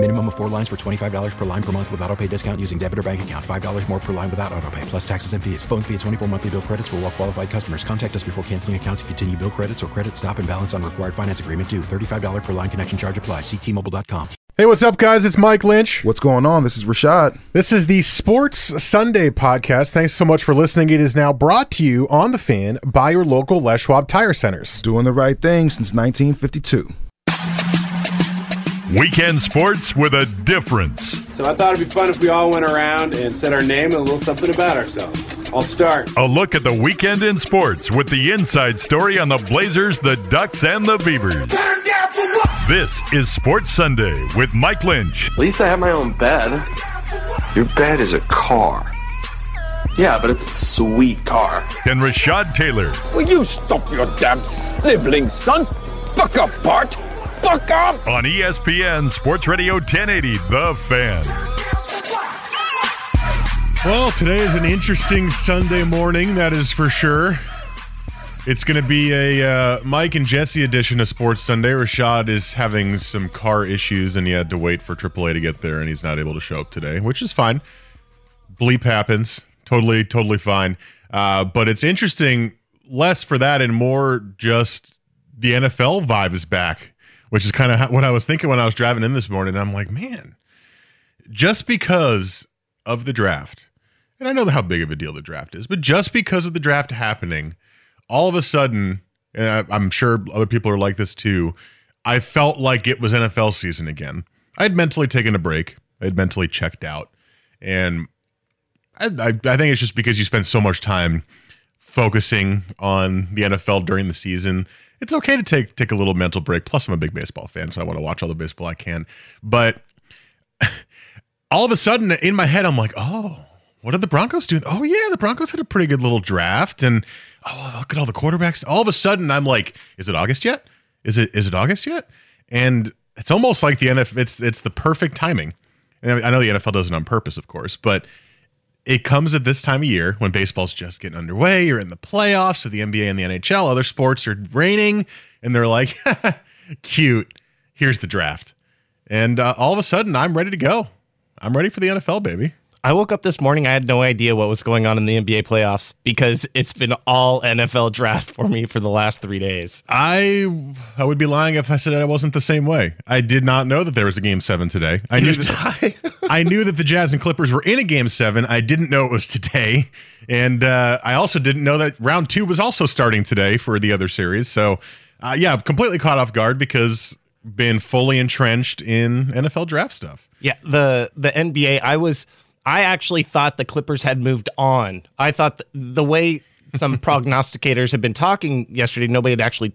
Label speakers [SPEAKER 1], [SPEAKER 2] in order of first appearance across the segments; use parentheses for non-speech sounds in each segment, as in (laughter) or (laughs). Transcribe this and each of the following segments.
[SPEAKER 1] Minimum of four lines for $25 per line per month with auto pay discount using debit or bank account. $5 more per line without auto pay, plus taxes and fees. Phone fee at 24 monthly bill credits for all well qualified customers. Contact us before canceling account to continue bill credits or credit stop and balance on required finance agreement due. $35 per line connection charge apply. Ctmobile.com.
[SPEAKER 2] Hey, what's up, guys? It's Mike Lynch.
[SPEAKER 3] What's going on? This is Rashad.
[SPEAKER 2] This is the Sports Sunday podcast. Thanks so much for listening. It is now brought to you on the fan by your local Les Schwab Tire Centers.
[SPEAKER 3] Doing the right thing since 1952.
[SPEAKER 4] Weekend sports with a difference.
[SPEAKER 5] So I thought it'd be fun if we all went around and said our name and a little something about ourselves. I'll start.
[SPEAKER 4] A look at the weekend in sports with the inside story on the Blazers, the Ducks, and the Beavers. This is Sports Sunday with Mike Lynch.
[SPEAKER 6] At least I have my own bed.
[SPEAKER 7] Your bed is a car.
[SPEAKER 6] Yeah, but it's a sweet car.
[SPEAKER 4] And Rashad Taylor.
[SPEAKER 8] Will you stop your damn sniveling, son? Buck up, Bart. Buck up!
[SPEAKER 4] On ESPN Sports Radio 1080, The Fan.
[SPEAKER 2] Well, today is an interesting Sunday morning, that is for sure. It's going to be a uh, Mike and Jesse edition of Sports Sunday. Rashad is having some car issues and he had to wait for AAA to get there and he's not able to show up today, which is fine. Bleep happens. Totally, totally fine. Uh, but it's interesting, less for that and more just the NFL vibe is back which is kind of what I was thinking when I was driving in this morning. I'm like, man, just because of the draft, and I know how big of a deal the draft is, but just because of the draft happening, all of a sudden, and I, am sure other people are like this too, I felt like it was NFL season again. I had mentally taken a break, I had mentally checked out. And I, I, I think it's just because you spend so much time focusing on the NFL during the season it's okay to take take a little mental break. Plus, I'm a big baseball fan, so I want to watch all the baseball I can. But (laughs) all of a sudden, in my head, I'm like, oh, what did the Broncos do? Oh yeah, the Broncos had a pretty good little draft, and oh look at all the quarterbacks. All of a sudden, I'm like, is it August yet? Is it is it August yet? And it's almost like the NFL. It's it's the perfect timing. And I know the NFL does it on purpose, of course, but it comes at this time of year when baseball's just getting underway. You're in the playoffs of the NBA and the NHL. Other sports are raining, and they're like, (laughs) cute. Here's the draft. And uh, all of a sudden, I'm ready to go. I'm ready for the NFL, baby.
[SPEAKER 9] I woke up this morning. I had no idea what was going on in the NBA playoffs because it's been all NFL draft for me for the last three days.
[SPEAKER 2] I I would be lying if I said I wasn't the same way. I did not know that there was a game seven today. I knew that (laughs) I knew that the Jazz and Clippers were in a game seven. I didn't know it was today, and uh, I also didn't know that round two was also starting today for the other series. So, uh, yeah, completely caught off guard because been fully entrenched in NFL draft stuff.
[SPEAKER 9] Yeah, the the NBA. I was I actually thought the Clippers had moved on. I thought the way some (laughs) prognosticators had been talking yesterday, nobody had actually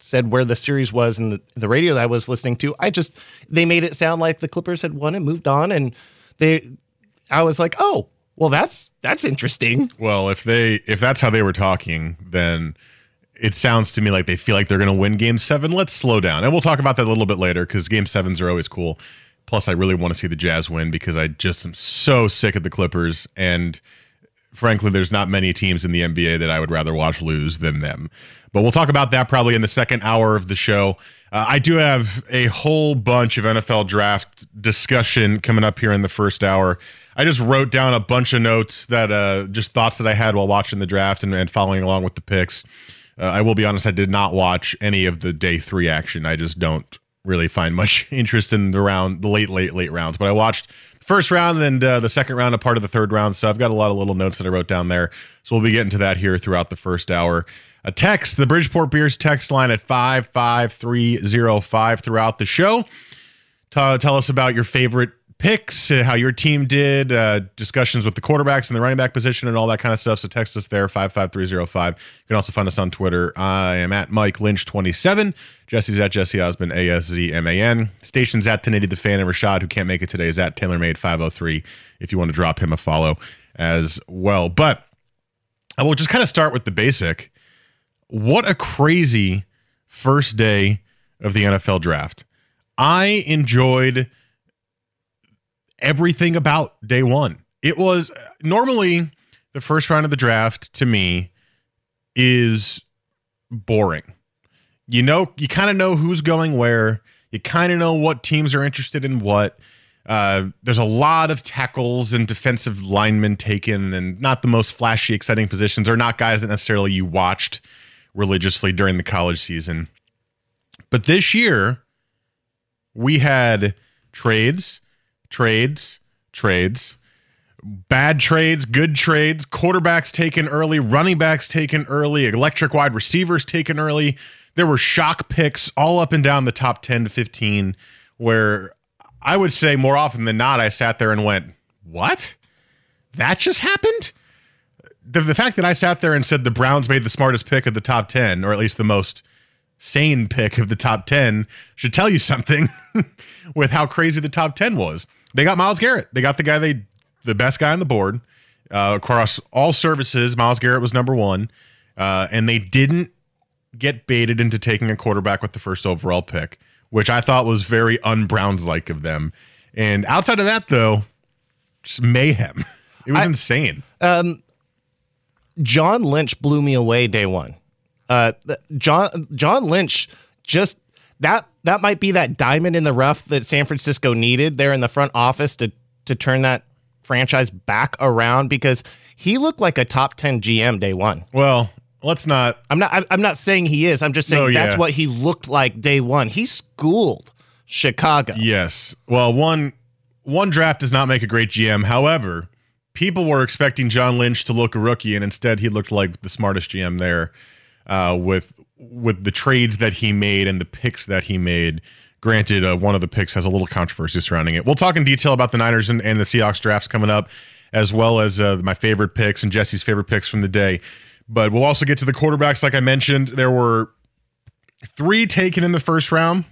[SPEAKER 9] said where the series was in the, the radio that I was listening to. I just they made it sound like the Clippers had won and moved on, and they. I was like, oh, well, that's that's interesting.
[SPEAKER 2] Well, if they if that's how they were talking, then it sounds to me like they feel like they're going to win Game Seven. Let's slow down, and we'll talk about that a little bit later because Game Sevens are always cool. Plus, I really want to see the Jazz win because I just am so sick of the Clippers. And frankly, there's not many teams in the NBA that I would rather watch lose than them. But we'll talk about that probably in the second hour of the show. Uh, I do have a whole bunch of NFL draft discussion coming up here in the first hour. I just wrote down a bunch of notes that uh, just thoughts that I had while watching the draft and, and following along with the picks. Uh, I will be honest, I did not watch any of the day three action. I just don't really find much (laughs) interest in the round, the late, late, late rounds. But I watched the first round and uh, the second round, a part of the third round. So I've got a lot of little notes that I wrote down there. So we'll be getting to that here throughout the first hour. A text, the Bridgeport Beers text line at 55305 throughout the show. T- tell us about your favorite picks, uh, how your team did, uh, discussions with the quarterbacks and the running back position, and all that kind of stuff. So text us there, 55305. You can also find us on Twitter. I am at Mike Lynch27. Jesse's at Jesse Aszman, A S Z M A N. Station's at 1080 The Fan, and Rashad, who can't make it today, is at TaylorMade503 if you want to drop him a follow as well. But I will just kind of start with the basic. What a crazy first day of the NFL draft. I enjoyed everything about day one. It was normally the first round of the draft to me is boring. You know, you kind of know who's going where. You kind of know what teams are interested in what. Uh, there's a lot of tackles and defensive linemen taken, and not the most flashy, exciting positions, or not guys that necessarily you watched religiously during the college season. But this year, we had trades, trades, trades, bad trades, good trades, quarterbacks taken early, running backs taken early, electric wide receivers taken early. There were shock picks all up and down the top 10 to 15 where I would say more often than not, I sat there and went, What? That just happened? The, the fact that I sat there and said the Browns made the smartest pick of the top 10, or at least the most sane pick of the top 10, should tell you something (laughs) with how crazy the top 10 was. They got Myles Garrett. They got the guy they, the best guy on the board. Uh, across all services, Myles Garrett was number one. Uh, and they didn't get baited into taking a quarterback with the first overall pick which I thought was very un-Browns like of them. And outside of that, though, just mayhem. (laughs) It was I, insane.
[SPEAKER 9] Um, John Lynch blew me away day one. Uh, John John Lynch just that that might be that diamond in the rough that San Francisco needed there in the front office to to turn that franchise back around because he looked like a top 10 GM day one.
[SPEAKER 2] Well, let's not.
[SPEAKER 9] I'm not. I'm not saying he is. I'm just saying no, yeah. that's what he looked like day one. He schooled Chicago.
[SPEAKER 2] Yes. Well, one one draft does not make a great GM. However, people were expecting John Lynch to look a rookie, and instead he looked like the smartest GM there, uh, with with the trades that he made and the picks that he made. Granted, uh, one of the picks has a little controversy surrounding it. We'll talk in detail about the Niners and, and the Seahawks drafts coming up, as well as uh, my favorite picks and Jesse's favorite picks from the day. But we'll also get to the quarterbacks. Like I mentioned, there were three taken in the first round,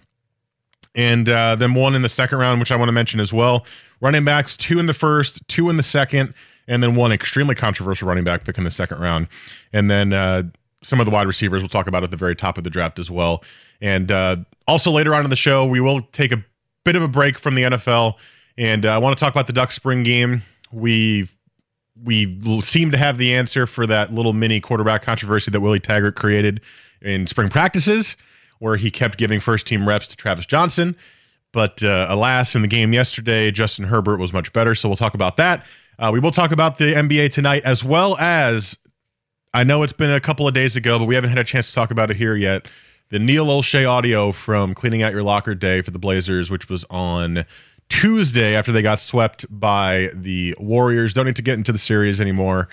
[SPEAKER 2] and uh, then one in the second round, which I want to mention as well. Running backs, two in the first, two in the second, and then one extremely controversial running back pick in the second round. And then uh, some of the wide receivers we'll talk about at the very top of the draft as well. And uh, also later on in the show, we will take a bit of a break from the NFL. And uh, I want to talk about the Duck spring game. We've we seem to have the answer for that little mini quarterback controversy that Willie Taggart created in spring practices, where he kept giving first team reps to Travis Jonsen. But uh, alas, in the game yesterday, Justin Herbert was much better. So we'll talk about that. Uh, we will talk about the NBA tonight, as well as I know it's been a couple of days ago, but we haven't had a chance to talk about it here yet. The Neil Olshey audio from Cleaning Out Your Locker Day for the Blazers, which was on Tuesday after they got swept by the Warriors. Don't need to get into the series anymore.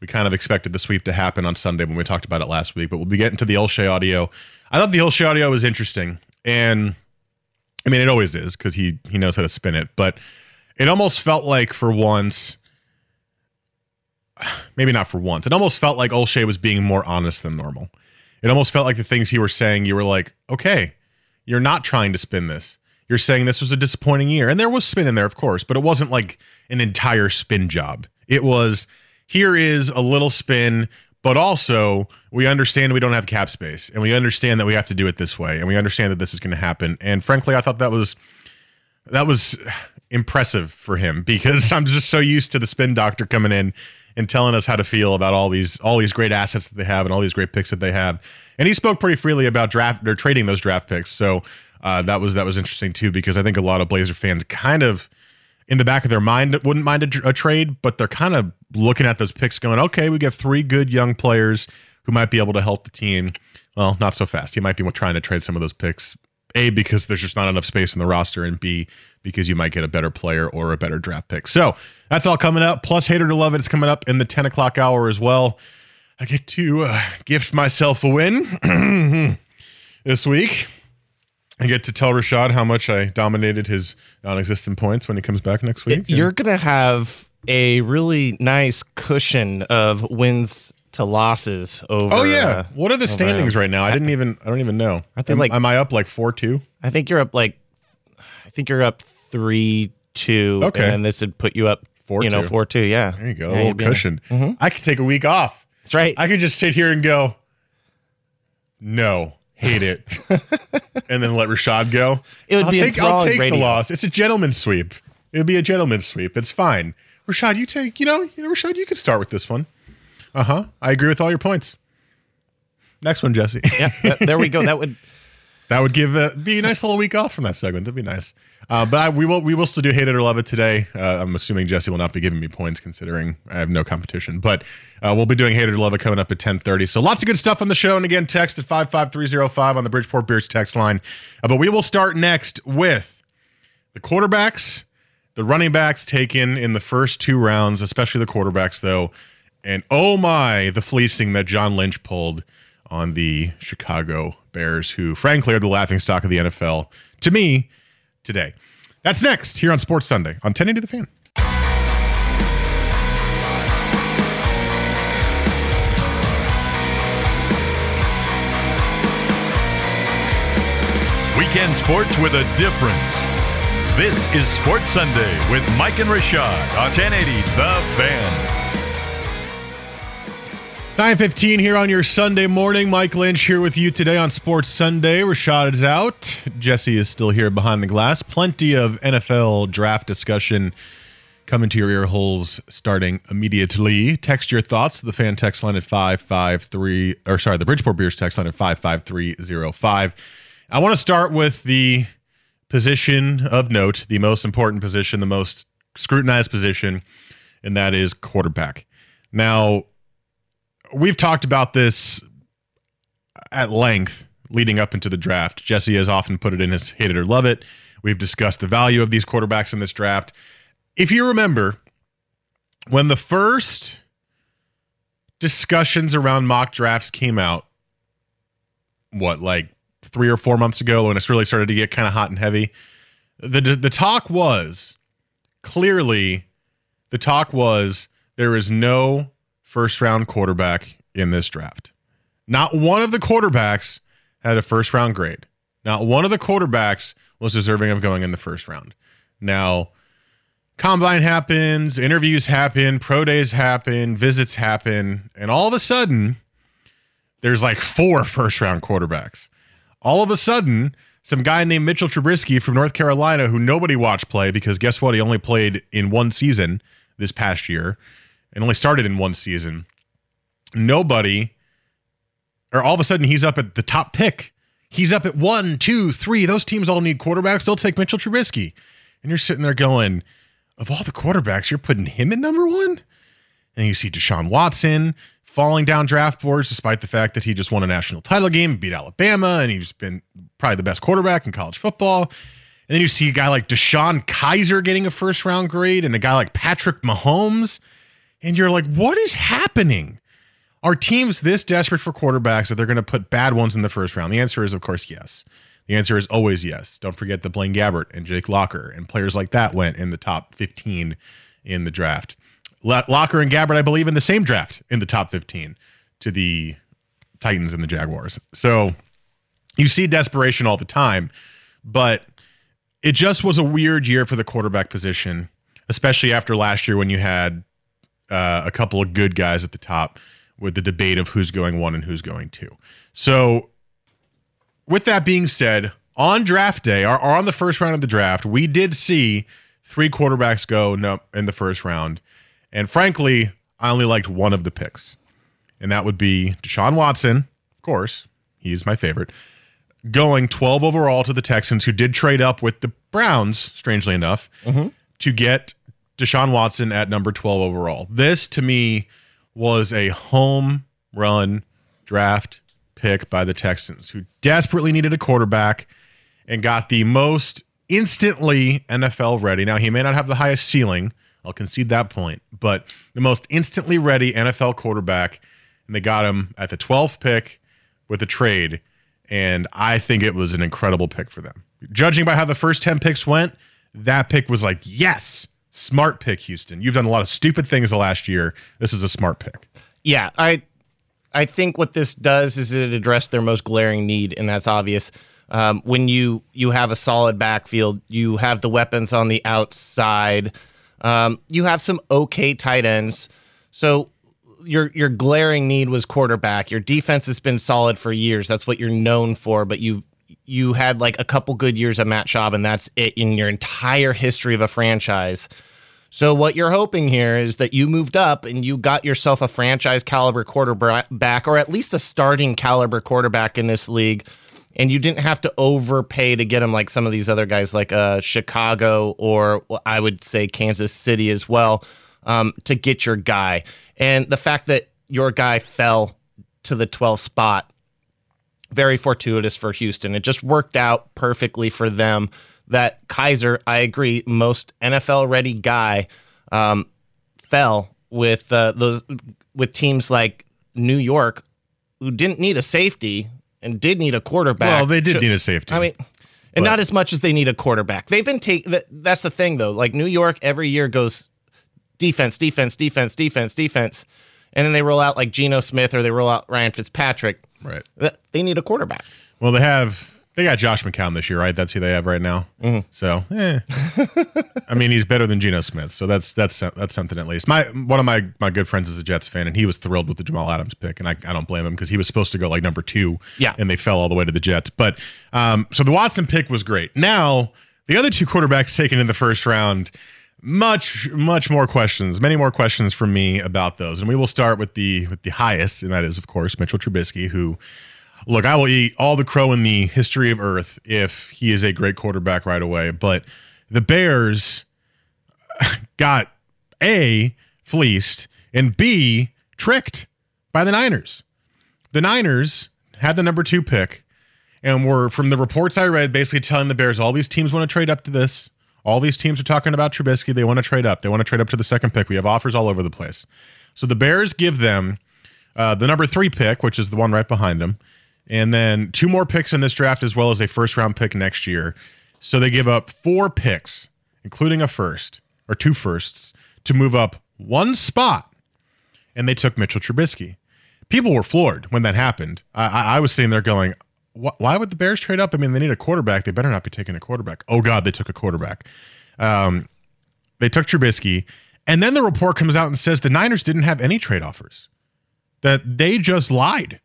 [SPEAKER 2] We kind of expected the sweep to happen on Sunday when we talked about it last week, but we'll be getting to the Olshey audio. I thought the Olshey audio was interesting, and I mean it always is because he he knows how to spin it, but it almost felt like for once, (sighs) maybe not for once, it almost felt like Olshey was being more honest than normal. It almost felt like the things he were saying, you were like, okay, you're not trying to spin this you're saying this was a disappointing year. And there was spin in there, of course, but it wasn't like an entire spin job. It was here is a little spin, but also we understand we don't have cap space and we understand that we have to do it this way and we understand that this is going to happen. And frankly, I thought that was that was (sighs) impressive for him because (laughs) I'm just so used to the spin doctor coming in and telling us how to feel about all these all these great assets that they have and all these great picks that they have. And he spoke pretty freely about draft or trading those draft picks. So uh, that was that was interesting too because I think a lot of Blazer fans kind of in the back of their mind wouldn't mind a, a trade, but they're kind of looking at those picks, going, "Okay, we get three good young players who might be able to help the team." Well, not so fast. You might be trying to trade some of those picks. A because there's just not enough space in the roster, and B because you might get a better player or a better draft pick. So that's all coming up. Plus, hater to love it. It's coming up in the 10 o'clock hour as well. I get to uh, gift myself a win (clears throat) this week. I get to tell Rashad how much I dominated his non-existent points when he comes back next week.
[SPEAKER 9] You're gonna have a really nice cushion of wins to losses over.
[SPEAKER 2] Oh yeah, uh, what are the standings right now? I didn't even. I don't even know. I think am, like. Am I up like four two?
[SPEAKER 9] I think you're up like. I think you're up three two. Okay, and this would put you up four. You know, four two. Yeah,
[SPEAKER 2] there you go. Yeah, a little cushion. Mm-hmm. I could take a week off.
[SPEAKER 9] That's right.
[SPEAKER 2] I could just sit here and go. No, hate it, (laughs) and then let Rashad go.
[SPEAKER 9] It would
[SPEAKER 2] I'll
[SPEAKER 9] be
[SPEAKER 2] take, I'll take
[SPEAKER 9] radio.
[SPEAKER 2] the loss. It's a gentleman's sweep. It would be a gentleman's sweep. It's fine. Rashad, you take. You know, you know, Rashad, you could start with this one. Uh huh. I agree with all your points. Next one, Jesse.
[SPEAKER 9] Yeah, th- there we go. That would (laughs)
[SPEAKER 2] That would give uh, be a nice little week off from that segment. That'd be nice. Uh, but I, we will we will still do hate it or love it today. Uh, I'm assuming Jesse will not be giving me points considering I have no competition. But uh, we'll be doing hate it or love it coming up at 10:30. So lots of good stuff on the show. And again, text at five five three zero five on the Bridgeport Beers text line. Uh, but we will start next with the quarterbacks, the running backs taken in the first two rounds, especially the quarterbacks though. And oh my, the fleecing that John Lynch pulled on the Chicago Bears, who frankly are the laughing stock of the NFL to me today. That's next here on Sports Sunday on 1080 The Fan.
[SPEAKER 4] Weekend sports with a difference. This is Sports Sunday with Mike and Rashad on 1080 The Fan.
[SPEAKER 2] 915 here on your Sunday morning. Mike Lynch here with you today on Sports Sunday. Rashad is out. Jesse is still here behind the glass. Plenty of NFL draft discussion coming to your ear holes starting immediately. Text your thoughts to the fan text line at 553 or sorry, the Bridgeport Beers text line at 55305. I want to start with the position of note, the most important position, the most scrutinized position, and that is quarterback. Now, we've talked about this at length leading up into the draft. Jesse has often put it in his hate it or love it. We've discussed the value of these quarterbacks in this draft. If you remember, when the first discussions around mock drafts came out, what, like three or four months ago, when it's really started to get kind of hot and heavy, the the talk was clearly the talk was there is no first round quarterback in this draft. Not one of the quarterbacks had a first round grade. Not one of the quarterbacks was deserving of going in the first round. Now, combine happens, interviews happen, pro days happen, visits happen, and all of a sudden, there's like four (laughs) first round quarterbacks. All of a sudden, some guy named Mitchell Trubisky from North Carolina, who nobody watched play because guess what? He only played in one season this past year and only started in one season. Nobody, or all of a sudden, he's up at the top pick. He's up at one, two, three. Those teams all need quarterbacks. They'll take Mitchell Trubisky. And you're sitting there going, of all the quarterbacks, you're putting him in number one? And you see Deshaun Watson falling down draft boards despite the fact that he just won a national title game, beat Alabama, and he's been probably the best quarterback in college football. And then you see a guy like DeShone Kizer getting a first round grade and a guy like Patrick Mahomes. And you're like, what is happening? Are teams this desperate for quarterbacks that they're going to put bad ones in the first round? The answer is, of course, yes. The answer is always yes. Don't forget that Blaine Gabbert and Jake Locker and players like that went in the top 15 in the draft. Locker and Gabbert, I believe, in the same draft in the top 15 to the Titans and the Jaguars. So you see desperation all the time, but it just was a weird year for the quarterback position, especially after last year when you had uh, a couple of good guys at the top with the debate of who's going one and who's going two. So, with that being said, on draft day or, or on the first round of the draft, we did see three quarterbacks go no, in the first round. And frankly, I only liked one of the picks, and that would be Deshaun Watson. Of course, he's my favorite. Going 12 overall to the Texans, who did trade up with the Browns, strangely enough, to get Deshaun Watson at number 12 overall. This, to me, was a home run draft pick by the Texans, who desperately needed a quarterback and got the most instantly NFL ready. Now, he may not have the highest ceiling, I'll concede that point, but the most instantly ready NFL quarterback. And they got him at the 12th pick with a trade. And I think it was an incredible pick for them. Judging by how the first 10 picks went, that pick was like, yes, smart pick, Houston. You've done a lot of stupid things the last year. This is a smart pick.
[SPEAKER 9] Yeah, I I think what this does is it addressed their most glaring need, and that's obvious. Um, when you you have a solid backfield, you have the weapons on the outside, um, you have some okay tight ends. So your your glaring need was quarterback. Your defense has been solid for years. That's what you're known for. But you you had like a couple good years of Matt Schaub, and that's it in your entire history of a franchise. So what you're hoping here is that you moved up and you got yourself a franchise caliber quarterback, or at least a starting caliber quarterback in this league, and you didn't have to overpay to get him like some of these other guys, like uh, Chicago or I would say Kansas City as well, um, to get your guy. And the fact that your guy fell to the 12th spot, very fortuitous for Houston. It just worked out perfectly for them that Kizer, I agree, most NFL ready guy, um, fell with uh, those with teams like New York, who didn't need a safety and did need a quarterback.
[SPEAKER 2] Well, they did need a safety.
[SPEAKER 9] I mean, and
[SPEAKER 2] But-
[SPEAKER 9] not as much as they need a quarterback. They've been take that, that's the thing though. Like New York every year goes defense, defense, defense, defense, defense, and then they roll out like Geno Smith or they roll out Ryan Fitzpatrick.
[SPEAKER 2] Right.
[SPEAKER 9] They need a quarterback.
[SPEAKER 2] Well, they have they got Josh McCown this year, right? That's who they have right now.
[SPEAKER 9] Mm-hmm.
[SPEAKER 2] So, eh. (laughs) I mean, he's better than Geno Smith, so that's that's that's something at least. My one of my my good friends is a Jets fan, and he was thrilled with the Jamal Adams pick, and I, I don't blame him because he was supposed to go like number two,
[SPEAKER 9] Yeah.
[SPEAKER 2] and they fell all the way to the Jets. But um, so the Watson pick was great. Now the other two quarterbacks taken in the first round. Much, much more questions. Many more questions from me about those, and we will start with the with the highest, and that is, of course, Mitchell Trubisky, who Look, I will eat all the crow in the history of Earth if he is a great quarterback right away. But the Bears (laughs) got A, fleeced, and B, tricked by the Niners. The Niners had the number two pick and were, from the reports I read, basically telling the Bears all these teams want to trade up to this. All these teams are talking about Trubisky. They want to trade up. They want to trade up to the second pick. We have offers all over the place. So the Bears give them uh, the number three pick, which is the one right behind them, and then two more picks in this draft, as well as a first round pick next year. So they give up four picks, including a first or two firsts, to move up one spot. And they took Mitchell Trubisky. People were floored when that happened. I, I, I was sitting there going, "Wh- why would the Bears trade up? I mean, they need a quarterback. They better not be taking a quarterback. Oh, God, they took a quarterback. Um, they took Trubisky. And then the report comes out and says the Niners didn't have any trade offers, that they just lied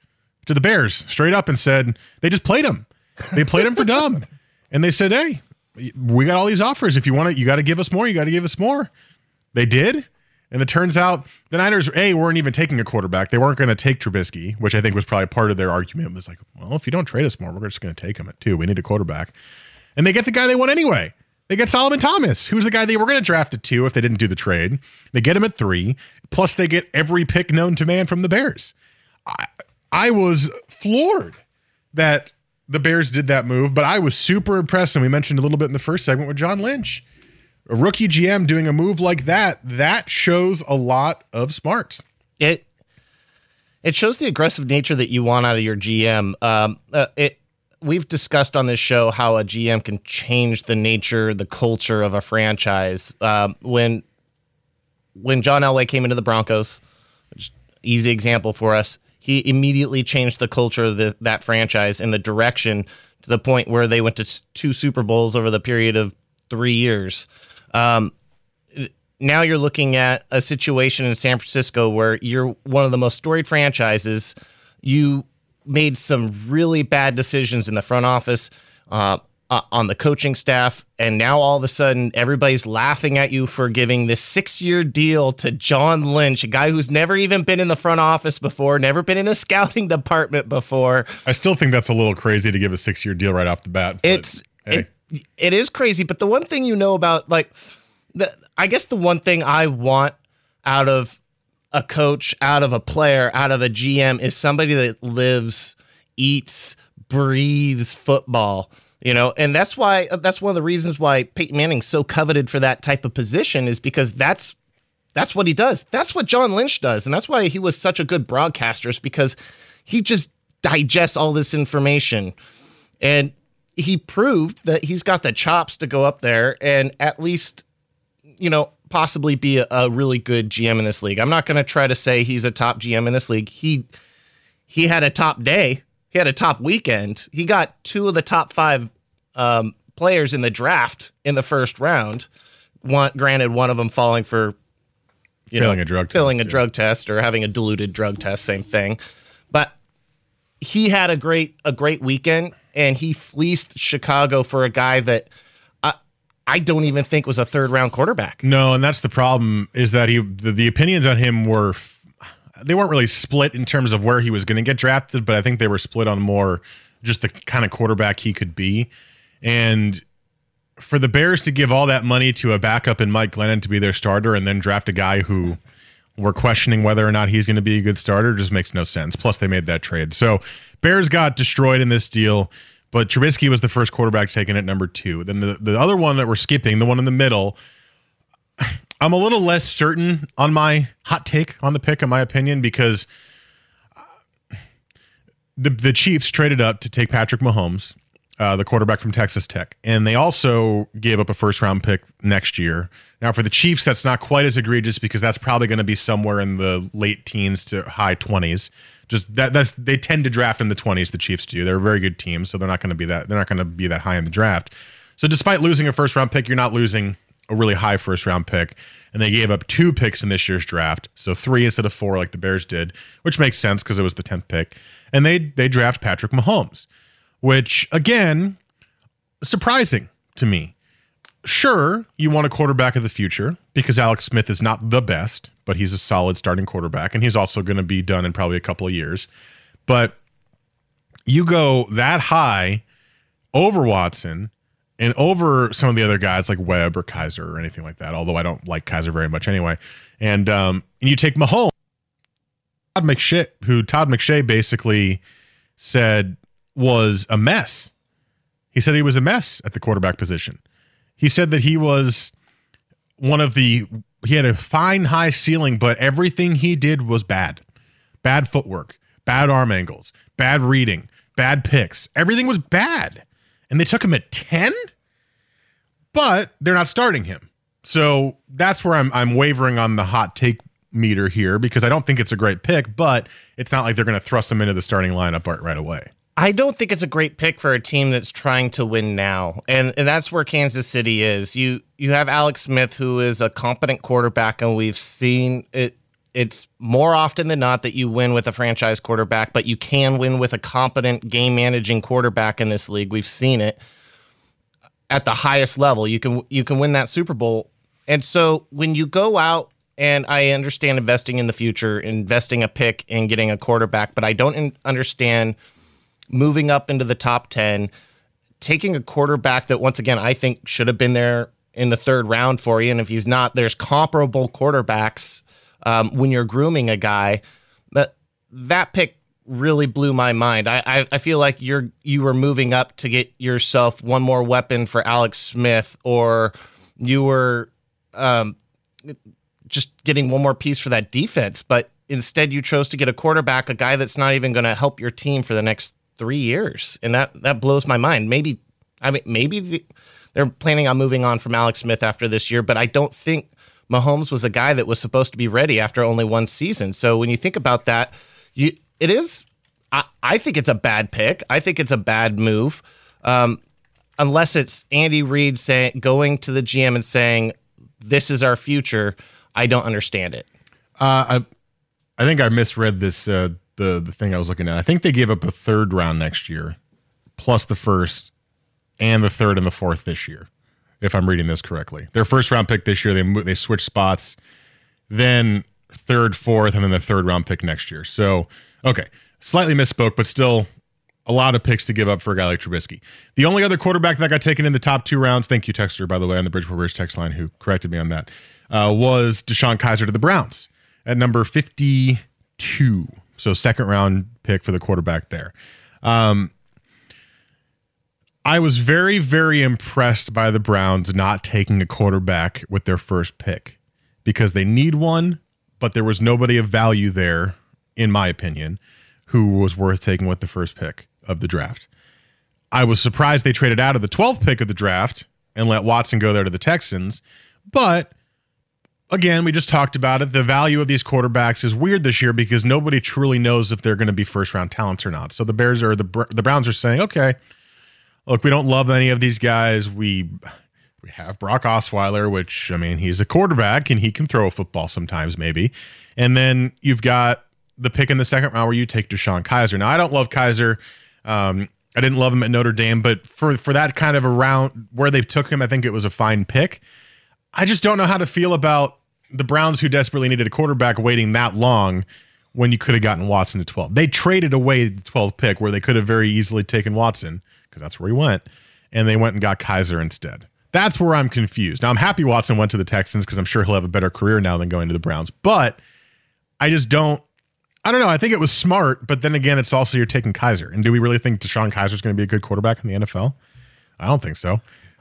[SPEAKER 2] to the Bears straight up and said they just played them. They played them for (laughs) dumb. And they said, hey, we got all these offers. If you want it, you got to give us more. You got to give us more. They did. And it turns out the Niners, A, weren't even taking a quarterback. They weren't going to take Trubisky, which I think was probably part of their argument. It was like, well, if you don't trade us more, we're just going to take him at two. We need a quarterback. And they get the guy they want anyway. They get Solomon Thomas, who's the guy they were going to draft at two if they didn't do the trade. They get him at three. Plus, they get every pick known to man from the Bears. I, I was floored that the Bears did that move, but I was super impressed. And we mentioned a little bit in the first segment with John Lynch. A rookie GM doing a move like that, that shows a lot of smarts.
[SPEAKER 9] It it shows the aggressive nature that you want out of your GM. Um, uh, it we've discussed on this show how a GM can change the nature, the culture of a franchise. Um, when when John Elway came into the Broncos, which easy example for us, he immediately changed the culture of the, that franchise in the direction to the point where they went to two Super Bowls over the period of three years. Um, now you're looking at a situation in San Francisco where you're one of the most storied franchises. You made some really bad decisions in the front office, uh, uh, on the coaching staff, and now all of a sudden everybody's laughing at you for giving this six-year deal to John Lynch, a guy who's never even been in the front office before, never been in a (laughs) scouting department before.
[SPEAKER 2] I still think that's a little crazy to give a six year deal right off the bat. but,
[SPEAKER 9] It's
[SPEAKER 2] hey.
[SPEAKER 9] it, it is crazy, but the one thing you know about like the I guess the one thing I want out of a coach, out of a player, out of a GM is somebody that lives, eats, breathes football. You know, and that's why that's one of the reasons why Peyton Manning's so coveted for that type of position is because that's that's what he does. That's what John Lynch does. And that's why he was such a good broadcaster, is because he just digests all this information. And he proved that he's got the chops to go up there and at least, you know, possibly be a, a really good GM in this league. I'm not going to try to say he's a top GM in this league. He he had a top day. He had a top weekend. He got two of the top five um, players in the draft in the first round. One, granted, one of them falling for you
[SPEAKER 2] Failing
[SPEAKER 9] know,
[SPEAKER 2] a drug
[SPEAKER 9] failing
[SPEAKER 2] test,
[SPEAKER 9] a
[SPEAKER 2] yeah.
[SPEAKER 9] drug test or having a diluted drug test, same thing. But he had a great a great weekend, and he fleeced Chicago for a guy that I don't even think was a third round quarterback.
[SPEAKER 2] No, and that's the problem is that he the, the opinions on him were they weren't really split in terms of where he was going to get drafted, but I think they were split on more just the kind of quarterback he could be. And for the Bears to give all that money to a backup in Mike Glennon to be their starter and then draft a guy who we're questioning whether or not he's going to be a good starter just makes no sense. Plus, they made that trade. So, Bears got destroyed in this deal, but Trubisky was the first quarterback taken at number two. Then the, the other one that we're skipping, the one in the middle, (sighs) I'm a little less certain on my hot take on the pick, in my opinion, because uh, the the Chiefs traded up to take Patrick Mahomes, uh, the quarterback from Texas Tech, and they also gave up a first round pick next year. Now, for the Chiefs, that's not quite as egregious because that's probably going to be somewhere in the late teens to high twenties. Just that that's they tend to draft in the twenties. The Chiefs do. They're a very good team, so they're not going to be that they're not going to be that high in the draft. So, despite losing a first round pick, you're not losing a really high first round pick. And they gave up two picks in this year's draft, so three instead of four, like the Bears did, which makes sense because it was the tenth pick. And they they draft Patrick Mahomes, which again, surprising to me. Sure, you want a quarterback of the future because Alex Smith is not the best, but he's a solid starting quarterback, and he's also going to be done in probably a couple of years. But you go that high over Watson and over some of the other guys like Webb or Kizer or anything like that. Although I don't like Kizer very much anyway. And um, and you take Mahomes, Todd McShay, who Todd McShay basically said was a mess. He said he was a mess at the quarterback position. He said that he was one of the he had a fine high ceiling, but everything he did was bad. Bad footwork, bad arm angles, bad reading, bad picks. Everything was bad. And they took him at 10? But they're not starting him. So that's where I'm I'm wavering on the hot take meter here because I don't think it's a great pick, but it's not like they're going to thrust him into the starting lineup right- right away.
[SPEAKER 9] I don't think it's a great pick for a team that's trying to win now. And and that's where Kansas City is. You you have Alex Smith who is a competent quarterback and we've seen it it's more often than not that you win with a franchise quarterback, but you can win with a competent game managing quarterback in this league. We've seen it at the highest level. You can you can win that Super Bowl. And so when you go out and I understand investing in the future, investing a pick and getting a quarterback, but I don't understand moving up into the top 10, taking a quarterback that once again I think should have been there in the third round for you and if he's not, there's comparable quarterbacks um, when you're grooming a guy. That that pick really blew my mind. I, I I feel like you're you were moving up to get yourself one more weapon for Alex Smith, or you were um, just getting one more piece for that defense. But instead, you chose to get a quarterback, a guy that's not even going to help your team for the next three years, and that that blows my mind. Maybe I mean maybe the, they're planning on moving on from Alex Smith after this year, but I don't think Mahomes was a guy that was supposed to be ready after only one season. So when you think about that, you it is. I, think it's a bad pick. I think it's a bad move, um, unless it's Andy Reid saying going to the GM and saying, "This is our future." I don't understand it.
[SPEAKER 2] Uh, I I think I misread this uh, the the thing I was looking at. I think they gave up a third round next year, plus the first and the third and the fourth this year, if I'm reading this correctly. Their first round pick this year, they they switched spots, then third, fourth, and then the third round pick next year. So okay, slightly misspoke, but still a lot of picks to give up for a guy like Trubisky. The only other quarterback that got taken in the top two rounds, thank you, Texter, by the way, on the Bridgeport Bridge text line, who corrected me on that, uh, was DeShone Kizer to the Browns at number 52. So second round pick for the quarterback there. Um, I was very, very impressed by the Browns not taking a quarterback with their first pick because they need one, but there was nobody of value there, in my opinion, who was worth taking with the first pick of the draft. I was surprised they traded out of the 12th pick of the draft and let Watson go there to the Texans. But again, we just talked about it. The value of these quarterbacks is weird this year because nobody truly knows if they're going to be first round talents or not. So the Bears or the the Browns are saying, okay, look, we don't love any of these guys. We we have Brock Osweiler, which I mean, he's a quarterback and he can throw a football sometimes, maybe. And then you've got the pick in the second round where you take DeShone Kizer. Now, I don't love Kizer. Um, I didn't love him at Notre Dame, but for for that kind of a round where they took him, I think it was a fine pick. I just don't know how to feel about the Browns who desperately needed a quarterback waiting that long when you could have gotten Watson to 12. They traded away the 12th pick where they could have very easily taken Watson because that's where he went, and they went and got Kizer instead. That's where I'm confused. Now I'm happy Watson went to the Texans because I'm sure he'll have a better career now than going to the Browns, but I just don't I don't know. I think it was smart, but then again, it's also you're taking Kizer. And do we really think DeShone Kizer is going to be a good quarterback in the NFL? I don't think so.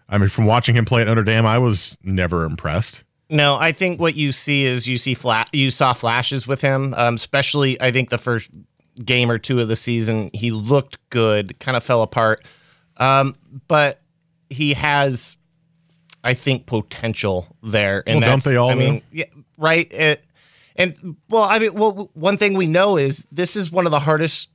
[SPEAKER 2] I mean, from watching him play at Notre Dame, I was never impressed.
[SPEAKER 9] No, I think what you see is you see flat. You saw flashes with him, um, especially I think the first game or two of the season, he looked good. Kind of fell apart, um, but he has, I think, potential there.
[SPEAKER 2] And well, don't they all?
[SPEAKER 9] I mean, yeah, right. It, and well, I mean, well, one thing we know is this is one of the hardest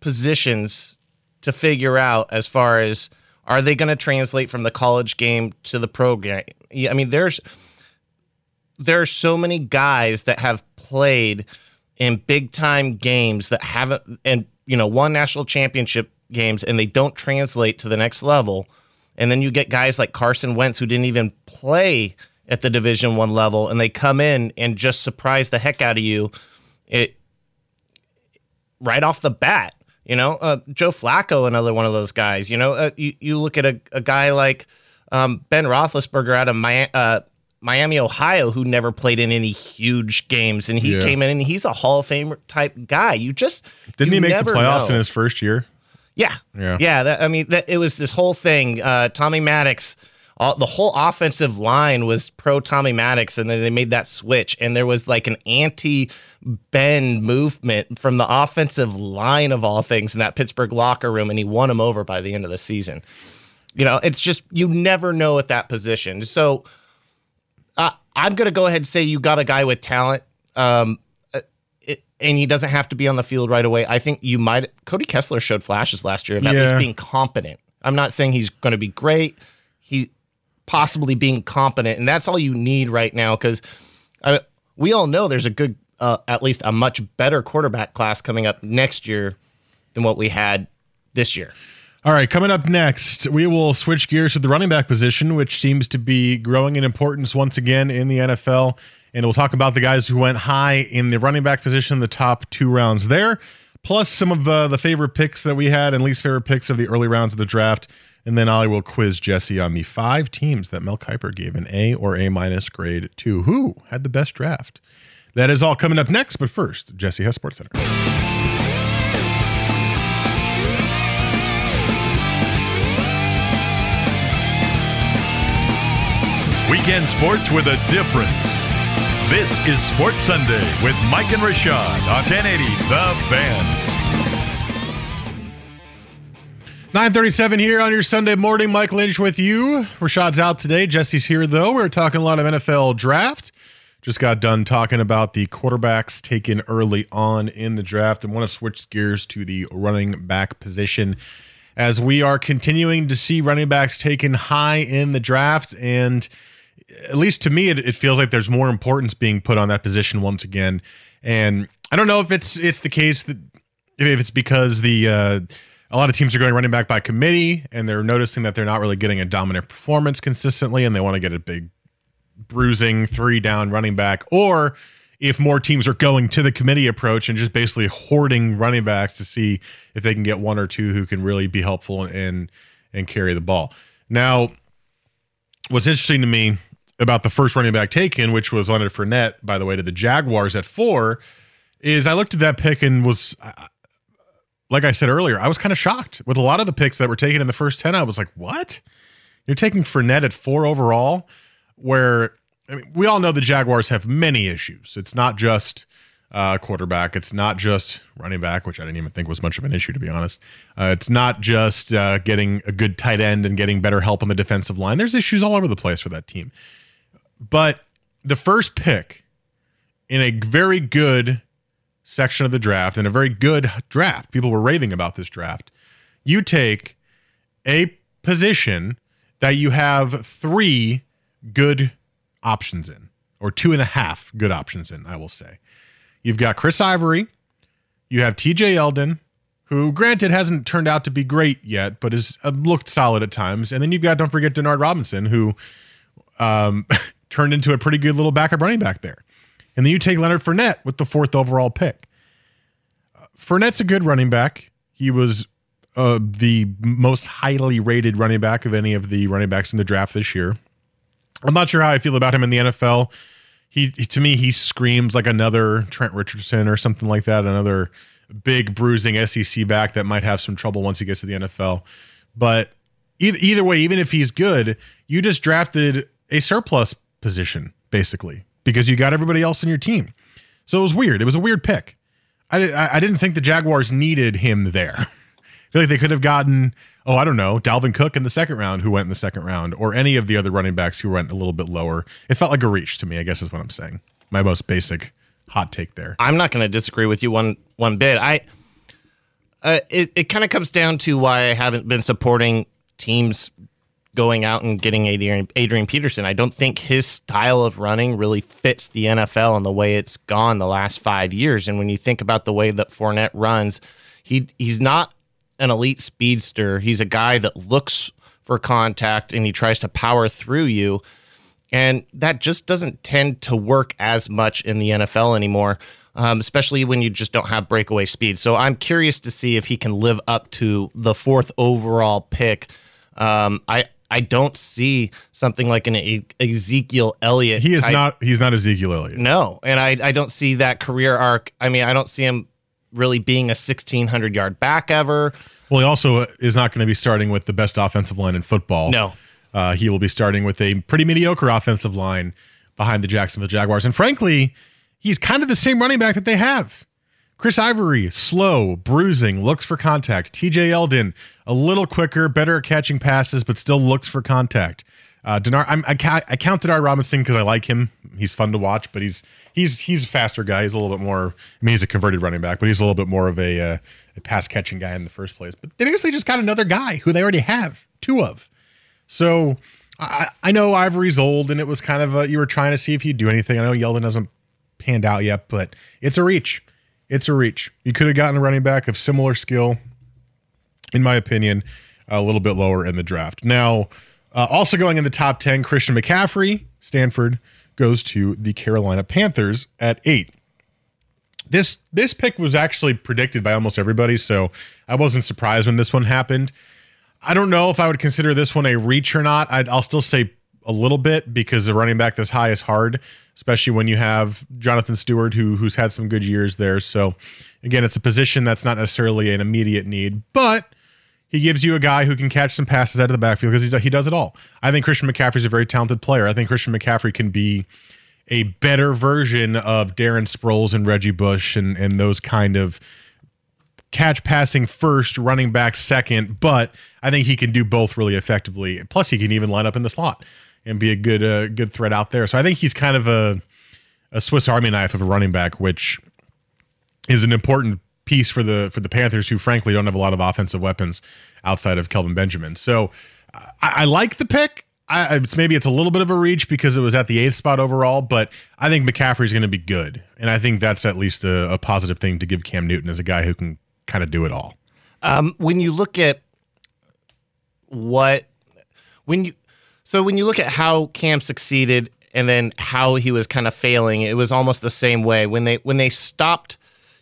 [SPEAKER 9] positions to figure out as far as are they going to translate from the college game to the pro game. I mean, there's there are so many guys that have played in big time games that haven't and you know won national championship games and they don't translate to the next level. And then you get guys like Carson Wentz who didn't even play at the division one level and they come in and just surprise the heck out of you it right off the bat you know? Uh, joe flacco another one of those guys you know? Uh, you, you look at a, a guy like um, ben roethlisberger out of miami, uh, miami ohio who never played in any huge games and he yeah. came in and he's a hall of fame type guy. You just
[SPEAKER 2] didn't
[SPEAKER 9] you
[SPEAKER 2] he make the playoffs
[SPEAKER 9] know.
[SPEAKER 2] in his first year?
[SPEAKER 9] Yeah. Yeah. Yeah that, i mean that, it was this whole thing. Uh, tommy maddox all, the whole offensive line was pro Tommy Maddox, and then they made that switch, and there was like an anti Ben movement from the offensive line of all things in that Pittsburgh locker room, and he won him over by the end of the season. You know, it's just you never know at that position. So uh, I'm going to go ahead and say you got a guy with talent. Um, uh, and he doesn't have to be on the field right away. I think you might. Cody Kessler showed flashes last year of at least being competent. I'm not saying he's going to be great. Possibly being competent, and that's all you need right now because we all know there's a good, uh, at least a much better quarterback class coming up next year than what we had this year.
[SPEAKER 2] All right, coming up next, we will switch gears to the running back position, which seems to be growing in importance once again in the NFL. And we'll talk about the guys who went high in the running back position, the top two rounds there, plus some of uh, the favorite picks that we had and least favorite picks of the early rounds of the draft. And then I will quiz Jesse on the five teams that Mel Kiper gave an A or A minus grade to. Who had the best draft? That is all coming up next. But first, Jesse has Sports Center.
[SPEAKER 4] Weekend sports with a difference. This is Sports Sunday with Mike and Rashad on 1080 The Fan.
[SPEAKER 2] 937 here on your Sunday morning. Mike Lynch with you. Rashad's out today. Jesse's here, though. We are talking a lot of NFL draft. Just got done talking about the quarterbacks taken early on in the draft. I want to switch gears to the running back position as we are continuing to see running backs taken high in the draft. And at least to me, it, it feels like there's more importance being put on that position once again. And I don't know if it's it's the case that if it's because the uh, a lot of teams are going running back by committee and they're noticing that they're not really getting a dominant performance consistently and they want to get a big bruising three down running back or if more teams are going to the committee approach and just basically hoarding running backs to see if they can get one or two who can really be helpful and and carry the ball. Now, what's interesting to me about the first running back taken, which was Leonard Fournette, by the way, to the Jaguars at four, is I looked at that pick and was like I said earlier, I was kind of shocked with a lot of the picks that were taken in the first 10. I was like, what? You're taking Fournette at four overall, where I mean, we all know the Jaguars have many issues. It's not just uh, quarterback, it's not just running back, which I didn't even think was much of an issue, to be honest. Uh, it's not just uh, getting a good tight end and getting better help on the defensive line. There's issues all over the place for that team. But the first pick in a very good section of the draft and a very good draft. People were raving about this draft. You take a position that you have three good options in, or two and a half good options in, I will say. You've got Chris Ivory, you have TJ Yeldon, who granted hasn't turned out to be great yet, but has uh, looked solid at times. And then you've got, don't forget, Denard Robinson, who um, (laughs) turned into a pretty good little backup running back there. And then you take Leonard Fournette with the fourth overall pick. Fournette's a good running back. He was uh, the most highly rated running back of any of the running backs in the draft this year. I'm not sure how I feel about him in the NFL. He, to me, he screams like another Trent Richardson or something like that, another big bruising SEC back that might have some trouble once he gets to the NFL. But either, either way, even if he's good, you just drafted a surplus position basically because you got everybody else in your team. So it was weird. It was a weird pick. I, I didn't think the Jaguars needed him there. (laughs) I feel like they could have gotten, oh, I don't know, Dalvin Cook in the second round, who went in the second round, or any of the other running backs who went a little bit lower. It felt like a reach to me, I guess is what I'm saying. My most basic hot take there.
[SPEAKER 9] I'm not going to disagree with you one one bit. I uh, it it kind of comes down to why I haven't been supporting teams going out and getting Adrian, Adrian Peterson. I don't think his style of running really fits the NFL and the way it's gone the last five years. And when you think about the way that Fournette runs, he he's not an elite speedster. He's a guy that looks for contact and he tries to power through you. And that just doesn't tend to work as much in the NFL anymore, um, especially when you just don't have breakaway speed. So I'm curious to see if he can live up to the fourth overall pick. Um, I I don't see something like an Ezekiel Elliott.
[SPEAKER 2] He is type. not. He's not Ezekiel Elliott.
[SPEAKER 9] No, and I I don't see that career arc. I mean, I don't see him really being a 1600 yard back ever.
[SPEAKER 2] Well, he also is not going to be starting with the best offensive line in football.
[SPEAKER 9] No,
[SPEAKER 2] uh, he will be starting with a pretty mediocre offensive line behind the Jacksonville Jaguars, and frankly, he's kind of the same running back that they have. Chris Ivory, slow, bruising, looks for contact. TJ Yeldon, a little quicker, better at catching passes, but still looks for contact. Uh, Denard, I'm, I, I count Denard Robinson because I like him. He's fun to watch, but he's he's he's a faster guy. He's a little bit more. I mean, he's a converted running back, but he's a little bit more of a, uh, a pass catching guy in the first place. But they basically just got another guy who they already have two of. So I, I know Ivory's old, and it was kind of a, you were trying to see if he'd do anything. I know Yeldon hasn't panned out yet, but it's a reach it's a reach. You could have gotten a running back of similar skill, in my opinion, a little bit lower in the draft. Now, uh, also going in the top 10, Christian McCaffrey, Stanford, goes to the Carolina Panthers at eight. This this pick was actually predicted by almost everybody, so I wasn't surprised when this one happened. I don't know if I would consider this one a reach or not. i will still say a little bit because the running back this high is hard, especially when you have Jonathan Stewart who who's had some good years there. So again, it's a position that's not necessarily an immediate need, but he gives you a guy who can catch some passes out of the backfield because he, he does it all. I think Christian McCaffrey is a very talented player. I think Christian McCaffrey can be a better version of Darren Sproles and Reggie Bush and and those kind of catch passing first, running back second, but I think he can do both really effectively. Plus, he can even line up in the slot and be a good uh, good threat out there. So I think he's kind of a a Swiss Army knife of a running back, which is an important piece for the for the Panthers, who frankly don't have a lot of offensive weapons outside of Kelvin Benjamin. So I, I like the pick. I, it's maybe it's a little bit of a reach because it was at the eighth spot overall, but I think McCaffrey's going to be good, and I think that's at least a, a, positive thing to give Cam Newton as a guy who can kind of do it all.
[SPEAKER 9] Um, when you look at what when you so when you look at how Cam succeeded and then how he was kind of failing, it was almost the same way. When they when they stopped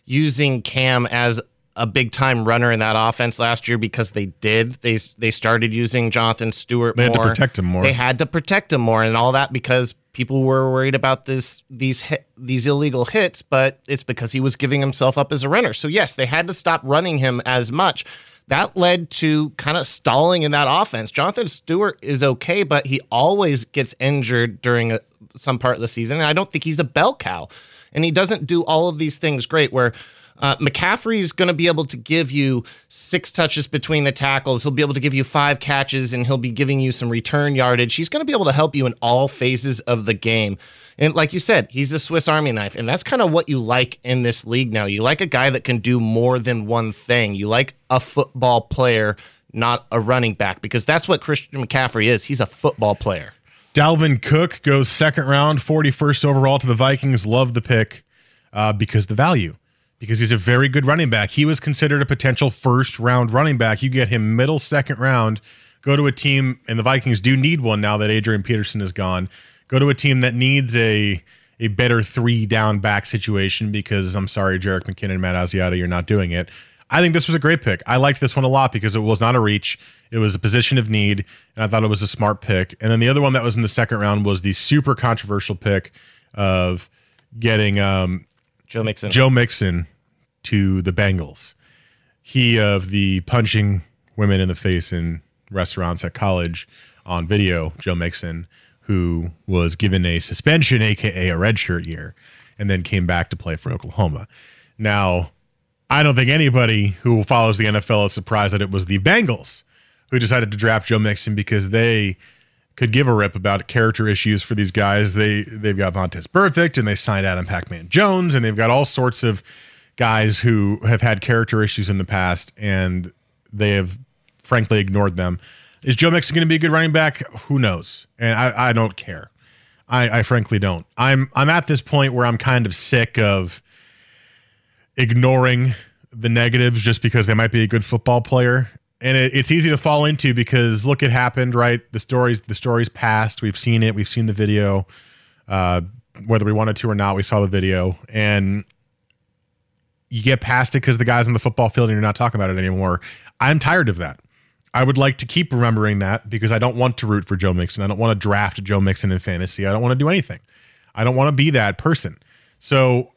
[SPEAKER 9] using Cam as a big time runner in that offense last year because they did. They they started using Jonathan Stewart
[SPEAKER 2] they
[SPEAKER 9] more.
[SPEAKER 2] had to protect him more.
[SPEAKER 9] They had to protect him more and all that because people were worried about this these hit, these illegal hits, but it's because he was giving himself up as a runner. So yes, they had to stop running him as much that led to kind of stalling in that offense. Jonathan Stewart is okay, but he always gets injured during a, some part of the season. And I don't think he's a bell cow. And he doesn't do all of these things great where uh, McCaffrey is going to be able to give you six touches between the tackles. He'll be able to give you five catches and he'll be giving you some return yardage. He's going to be able to help you in all phases of the game. And like you said, he's a Swiss Army knife. And that's kind of what you like in this league now. You like a guy that can do more than one thing. You like a football player not a running back, because that's what Christian McCaffrey is. He's a football player.
[SPEAKER 2] Dalvin Cook goes second round, 41st overall to the Vikings. Love the pick uh, because the value, because he's a very good running back. He was considered a potential first round running back. You get him middle second round, go to a team, and the Vikings do need one now that Adrian Peterson is gone. Go to a team that needs a a better three down back situation because I'm sorry, Jerick McKinnon, Matt Asiata, you're not doing it. I think this was a great pick. I liked this one a lot because it was not a reach. It was a position of need, and I thought it was a smart pick. And then the other one that was in the second round was the super controversial pick of getting um,
[SPEAKER 9] Joe Mixon.
[SPEAKER 2] Joe Mixon to the Bengals. He of the punching women in the face in restaurants at college on video, Joe Mixon, who was given a suspension, aka a redshirt year, and then came back to play for Oklahoma. Now, I don't think anybody who follows the NFL is surprised that it was the Bengals who decided to draft Joe Mixon because they could give a rip about character issues for these guys. They they've got Vontaze Burfict and they signed Adam Pac-Man Jones and they've got all sorts of guys who have had character issues in the past and they have frankly ignored them. Is Joe Mixon going to be a good running back? Who knows? And I, I don't care. I, I frankly don't. I'm I'm at this point where I'm kind of sick of ignoring the negatives just because they might be a good football player and it, it's easy to fall into because look, it happened, right? The stories, the stories passed. We've seen it. We've seen the video. Uh, whether we wanted to or not, we saw the video, and you get past it because the guys on the football field and you're not talking about it anymore. I'm tired of that. I would like to keep remembering that because I don't want to root for Joe Mixon. I don't want to draft Joe Mixon in fantasy. I don't want to do anything. I don't want to be that person. So,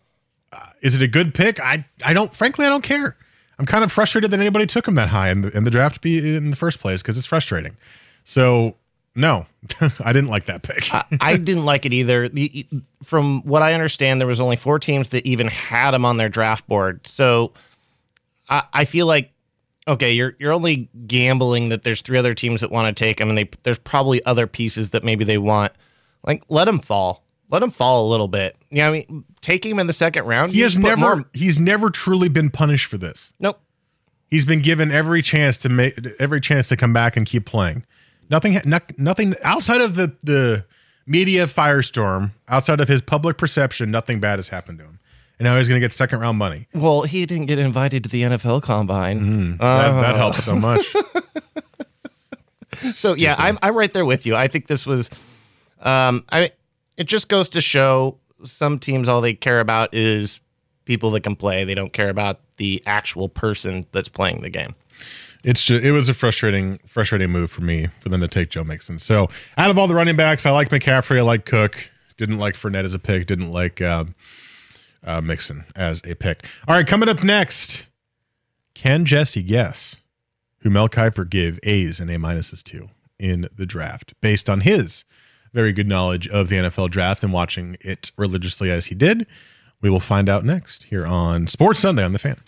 [SPEAKER 2] uh, is it a good pick? I I don't. Frankly, I don't care. I'm kind of frustrated that anybody took him that high in the, in the draft be in the first place because it's frustrating. So no, (laughs) I didn't like that pick.
[SPEAKER 9] I, I, (laughs) didn't like it either. The, from what I understand, there was only four teams that even had him on their draft board. So I, I feel like okay, you're you're only gambling that there's three other teams that want to take him, and they there's probably other pieces that maybe they want. Like let him fall let him fall a little bit. Yeah, you know, I mean, taking him in the second round.
[SPEAKER 2] He has never more... he's never truly been punished for this.
[SPEAKER 9] Nope.
[SPEAKER 2] He's been given every chance to make every chance to come back and keep playing. Nothing, not, nothing outside of the the media firestorm, outside of his public perception, nothing bad has happened to him. And now he's going to get second round money.
[SPEAKER 9] Well, he didn't get invited to the NFL Combine.
[SPEAKER 2] Mm, uh. that, that helps so much. (laughs)
[SPEAKER 9] so yeah, I'm I'm right there with you. I think this was, um, I it just goes to show some teams all they care about is people that can play. They don't care about the actual person that's playing the game.
[SPEAKER 2] It's just it was a frustrating frustrating move for me for them to take Joe Mixon. So out of all the running backs, I like McCaffrey. I like Cook. Didn't like Fournette as a pick. Didn't like uh, uh, Mixon as a pick. All right, coming up next, can Jesse guess who Mel Kiper gave A's and A minuses to in the draft based on his very good knowledge of the NFL draft and watching it religiously as he did. We will find out next here on Sports Sunday on the Fan.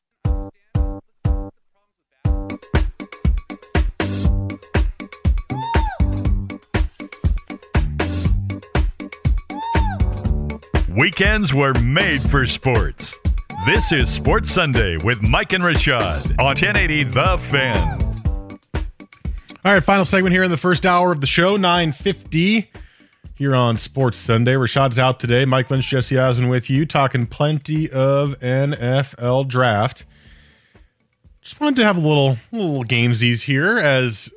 [SPEAKER 4] Weekends were made for sports. This is Sports Sunday with Mike and Rashad on 1080 The Fan.
[SPEAKER 2] All right, final segment here in the first hour of the show, 950 here on Sports Sunday. Rashad's out today. Mike Lynch, Jesse Aszman with you, talking plenty of NFL draft. Just wanted to have a little little gamesies here as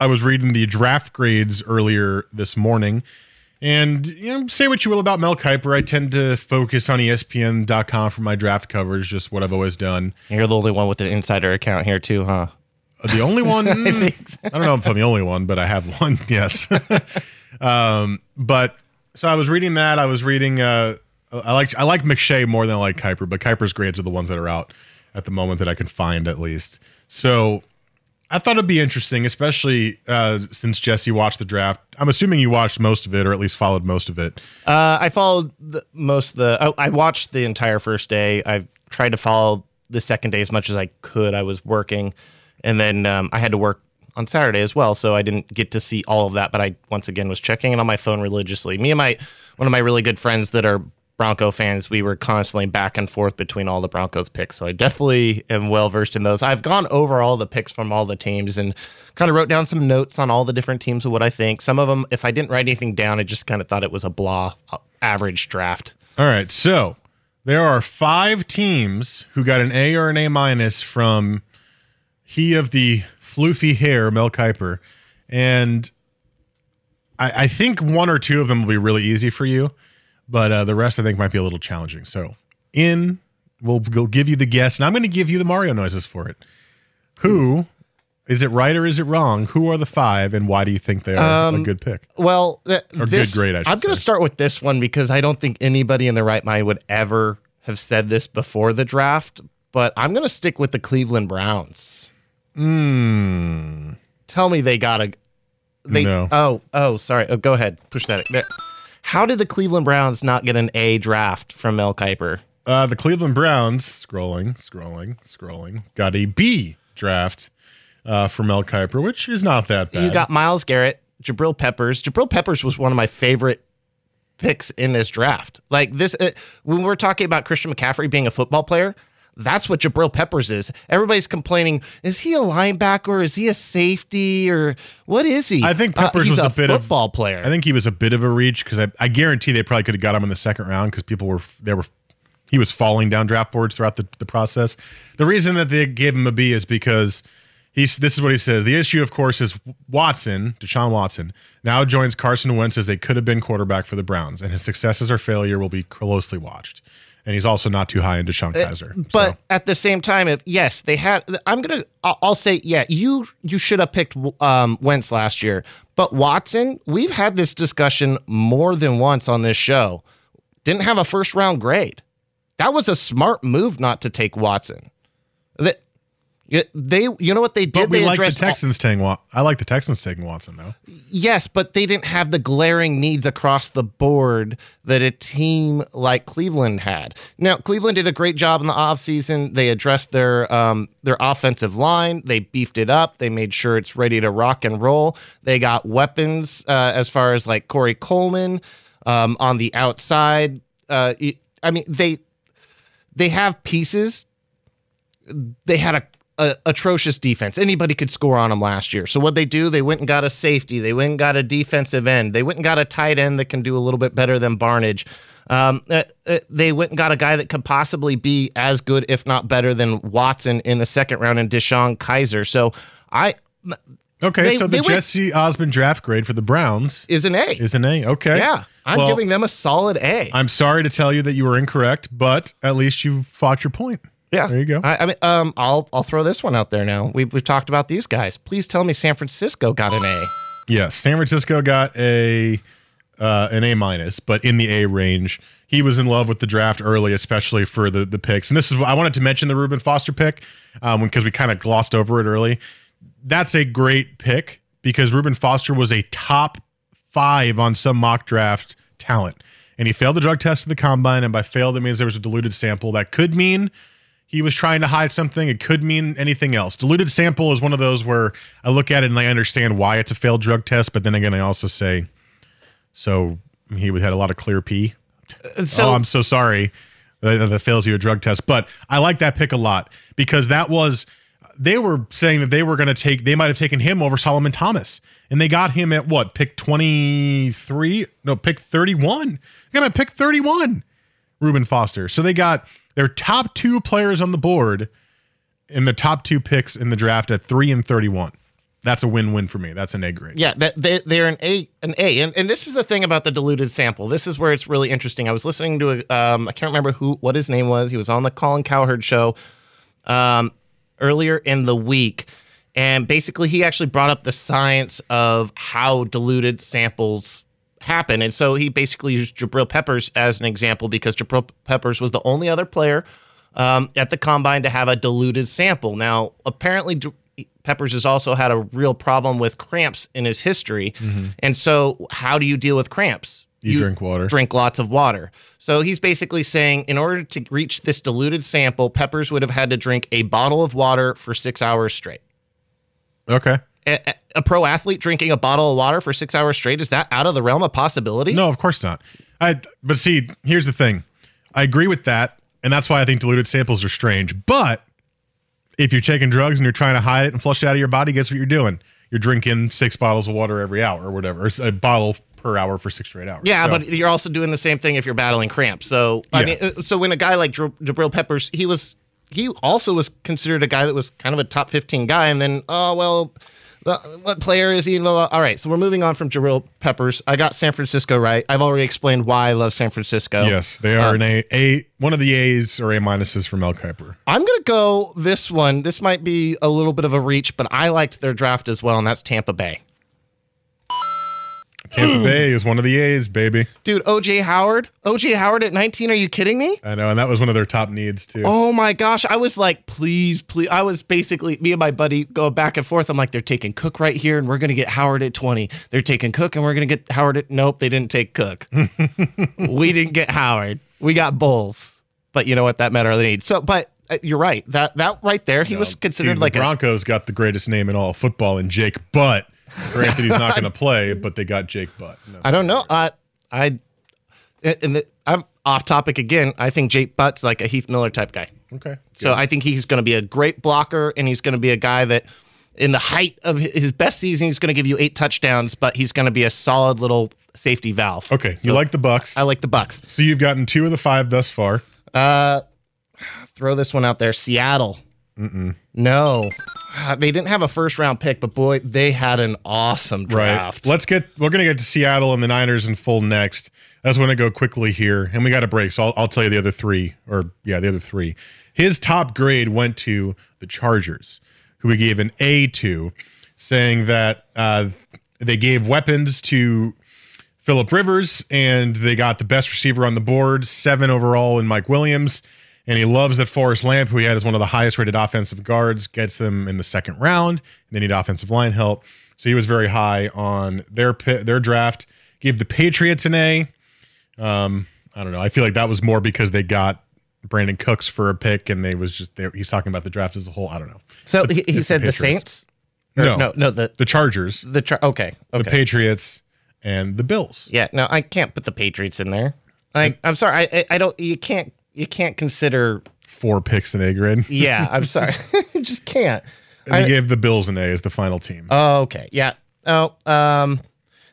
[SPEAKER 2] I was reading the draft grades earlier this morning. And you know, say what you will about Mel Kiper. I tend to focus on ESPN.com for my draft coverage, just what I've always done.
[SPEAKER 9] You're the only one with an insider account here, too, huh?
[SPEAKER 2] The only one? (laughs) I, I don't know if I'm the only one, but I have one, (laughs) yes. (laughs) Um, but so I was reading that. I was reading. Uh, I like I like McShay more than I like Kiper, but Kiper's grades are the ones that are out at the moment that I can find at least. So I thought it'd be interesting, especially uh, since Jesse watched the draft. I'm assuming you watched most of it, or at least followed most of it.
[SPEAKER 9] Uh, I followed the, most of the. I, I watched the entire first day. I tried to follow the second day as much as I could. I was working, and then um, I had to work on Saturday as well, so I didn't get to see all of that. But I once again was checking it on my phone religiously. Me and my one of my really good friends that are Bronco fans, we were constantly back and forth between all the Broncos picks. So I definitely am well versed in those. I've gone over all the picks from all the teams and kind of wrote down some notes on all the different teams of what I think. Some of them, if I didn't write anything down, I just kind of thought it was a blah uh, average draft.
[SPEAKER 2] All right. So there are five teams who got an A or an A minus from he of the floofy hair, Mel Kiper. And I, I think one or two of them will be really easy for you but uh, the rest I think might be a little challenging. So in, we'll, we'll give you the guess, and I'm going to give you the Mario noises for it. Who is it right or is it wrong? Who are the five, and why do you think they are
[SPEAKER 9] Um,
[SPEAKER 2] a good pick?
[SPEAKER 9] Well, th-
[SPEAKER 2] Or
[SPEAKER 9] this-
[SPEAKER 2] good grade, I
[SPEAKER 9] I'm going to start with this one because I don't think anybody in their right mind would ever have said this before the draft. But I'm going to stick with the Cleveland Browns.
[SPEAKER 2] Hmm.
[SPEAKER 9] Tell me they got a. They,
[SPEAKER 2] No.
[SPEAKER 9] Oh, oh, sorry. Oh, go ahead. Push that. There. How did the Cleveland Browns not get an A draft from Mel Kiper?
[SPEAKER 2] Uh, the Cleveland Browns, scrolling, scrolling, scrolling, got a B draft uh, for Mel Kiper, which is not that bad.
[SPEAKER 9] You got Myles Garrett, Jabril Peppers. Jabril Peppers was one of my favorite picks in this draft. Like this, uh, when we're talking about Christian McCaffrey being a football player, that's what Jabril Peppers is. Everybody's complaining: is he a linebacker? Is he a safety? Or what is he?
[SPEAKER 2] I think
[SPEAKER 9] Uh,
[SPEAKER 2] Peppers
[SPEAKER 9] he's
[SPEAKER 2] was a, bit
[SPEAKER 9] football
[SPEAKER 2] of
[SPEAKER 9] player.
[SPEAKER 2] I think he was a bit of a reach because I, I guarantee they probably could have got him in the second round because people were they were he was falling down draft boards throughout the, the process. The reason that they gave him a B is because he's this is what he says. The issue, of course, is Watson, Deshaun Watson, now joins Carson Wentz as they could have been quarterback for the Browns, and his successes or failure will be closely watched. And he's also not too high in DeShone Kizer.
[SPEAKER 9] But at the same time, if yes, they had, I'm gonna, I'll, I'll say, yeah, you you should have picked um, Wentz last year. But Watson, we've had this discussion more than once on this show. Didn't have a first round grade. That was a smart move not to take Watson. They, you know what they did?
[SPEAKER 2] But we
[SPEAKER 9] they
[SPEAKER 2] like the
[SPEAKER 9] addressed all-
[SPEAKER 2] Texans taking. Wa- I like the Texans taking Watson though.
[SPEAKER 9] Yes, but they didn't have the glaring needs across the board that a team like Cleveland had. Now, Cleveland did a great job in the offseason. They addressed their um, their offensive line. They beefed it up. They made sure it's ready to rock and roll. They got weapons uh, as far as like Corey Coleman um, on the outside. Uh, it- I mean, they they have pieces they had a, a atrocious defense. Anybody could score on them last year. So what they do, they went and got a safety. They went and got a defensive end. They went and got a tight end that can do a little bit better than Barnidge. Um, uh, uh, they went and got a guy that could possibly be as good, if not better, than Watson in the second round and DeShone Kizer. So I
[SPEAKER 2] Okay,
[SPEAKER 9] They-
[SPEAKER 2] so the Jesse Aszman draft grade for the Browns
[SPEAKER 9] is an A.
[SPEAKER 2] is an A. Okay.
[SPEAKER 9] yeah, I'm
[SPEAKER 2] Well,
[SPEAKER 9] giving them a solid A.
[SPEAKER 2] I'm sorry to tell you that you were incorrect, but at least you fought your point.
[SPEAKER 9] Yeah,
[SPEAKER 2] there you go.
[SPEAKER 9] I, I mean, um, I'll I'll throw this one out there now. We've we've talked about these guys. Please tell me San Francisco got an A.
[SPEAKER 2] Yes, San Francisco got a uh, an A minus, but in the A range. He was in love with the draft early, especially for the the picks. And this is I wanted to mention the Reuben Foster pick um, because we kind of glossed over it early. That's a great pick because Reuben Foster was a top five on some mock draft talent, and he failed the drug test at the combine. And by failed, it means there was a diluted sample. That could mean he was trying to hide something. It could mean anything else. Diluted sample is one of those where I look at it and I understand why it's a failed drug test, but then again, I also say, so he had a lot of clear pee.
[SPEAKER 9] Uh, so-
[SPEAKER 2] oh, I'm so sorry that, that fails you a drug test, but I like that pick a lot because that was they were saying that they were going to take they might have taken him over Solomon Thomas, and they got him at what pick 23? No, pick 31. They got him at pick 31. Reuben Foster. So they got their top two players on the board in the top two picks in the draft at three and 31. That's a win-win for me. That's an A grade.
[SPEAKER 9] Yeah, they they're an A an A, and and this is the thing about the diluted sample. This is where it's really interesting. I was listening to a um I can't remember who what his name was. He was on the Colin Cowherd show um earlier in the week, and basically he actually brought up the science of how diluted samples happen, and so he basically used Jabril Peppers as an example because Jabril Peppers was the only other player um, at the combine to have a diluted sample. Now, apparently, J- Peppers has also had a real problem with cramps in his history. And so, how do you deal with cramps?
[SPEAKER 2] You drink water.
[SPEAKER 9] Drink lots of water. So, he's basically saying in order to reach this diluted sample, Peppers would have had to drink a bottle of water for six hours straight.
[SPEAKER 2] Okay.
[SPEAKER 9] A, a- pro athlete drinking a bottle of water for six hours straight, is that out of the realm of possibility?
[SPEAKER 2] No, of course not. I but see, here's the thing. I agree with that, and that's why I think diluted samples are strange. But if you're taking drugs and you're trying to hide it and flush it out of your body, guess what you're doing? You're drinking six bottles of water every hour or whatever, or a bottle per hour for six straight hours.
[SPEAKER 9] Yeah,
[SPEAKER 2] So-
[SPEAKER 9] but you're also doing the same thing if you're battling cramps. So I
[SPEAKER 2] Yeah.
[SPEAKER 9] mean, uh, so when a guy like Jab- Jabril Peppers, he was he also was considered a guy that was kind of a top 15 guy, and then oh well, what player is he? All right, so we're moving on from Jabril Peppers. I got San Francisco right. I've already explained why I love San Francisco.
[SPEAKER 2] yes, they are
[SPEAKER 9] Uh,
[SPEAKER 2] an A, A. One of the A's or A minuses for Mel Kiper.
[SPEAKER 9] I'm gonna go this one. This might be a little bit of a reach, but I liked their draft as well, and that's Tampa Bay.
[SPEAKER 2] Tampa (clears throat) Bay is one of the A's, baby.
[SPEAKER 9] Dude, OJ Howard, OJ Howard at 19. Are you kidding me?
[SPEAKER 2] I know, and that was one of their top needs too.
[SPEAKER 9] Oh my gosh. I was like, please, please. I was basically, me and my buddy go back and forth. I'm like, they're taking Cook right here, and we're going to get Howard at 20. They're taking Cook, and we're going to get Howard at. Nope, they didn't take Cook. (laughs) we didn't get Howard. We got Bolles. But you know what? That met our need. So, but uh, you're right. That that right there, he was considered
[SPEAKER 2] Dude,
[SPEAKER 9] like
[SPEAKER 2] the
[SPEAKER 9] a.
[SPEAKER 2] Broncos got the greatest name in all football in Jake Butt. Granted, he's not going (laughs) to play, but they got Jake Butt. No.
[SPEAKER 9] I don't know. I, I, and the, I'm off topic again. I think Jake Butt's like a Heath Miller type guy.
[SPEAKER 2] Okay.
[SPEAKER 9] So I think he's going to be a great blocker, and he's going to be a guy that, in the height of his best season, he's going to give you eight touchdowns, but he's going to be a solid little safety valve.
[SPEAKER 2] Okay, you like the Bucks.
[SPEAKER 9] I like the Bucks.
[SPEAKER 2] So you've gotten two of the five thus far.
[SPEAKER 9] Uh, throw this one out there. Seattle.
[SPEAKER 2] Mm-mm.
[SPEAKER 9] No, (sighs) they didn't have a first round pick, but boy, they had an awesome draft.
[SPEAKER 2] Right. Let's get. We're going to get to Seattle and the Niners in full next. I just want to go quickly here, and we got a break, so I'll, I'll tell you the other three, or yeah, the other three. His top grade went to the Chargers, who we gave an A to, saying that uh, they gave weapons to Philip Rivers, and they got the best receiver on the board, seven overall in Mike Williams. And he loves that Forrest Lamp, who he had as one of the highest rated offensive guards, gets them in the second round. And they need offensive line help. So he was very high on their their draft. Gave the Patriots an A. Um, I don't know. I feel like that was more because they got Brandin Cooks for a pick, and they was just there. he's talking about the draft as a whole. I don't know.
[SPEAKER 9] So
[SPEAKER 2] The-
[SPEAKER 9] he, he said the
[SPEAKER 2] Patriots.
[SPEAKER 9] Saints. Or
[SPEAKER 2] No,
[SPEAKER 9] no, no, the
[SPEAKER 2] the Chargers,
[SPEAKER 9] the char- okay, okay.
[SPEAKER 2] the Patriots, and the Bills.
[SPEAKER 9] Yeah, no, I can't put the Patriots in there. I, I'm sorry, I, I don't. You can't, you can't consider.
[SPEAKER 2] Four picks in A grade. (laughs)
[SPEAKER 9] Yeah, I'm (laughs) sorry, (laughs) just can't.
[SPEAKER 2] And they
[SPEAKER 9] I-
[SPEAKER 2] gave the Bills an A as the final team.
[SPEAKER 9] Oh, okay, yeah. Oh, um,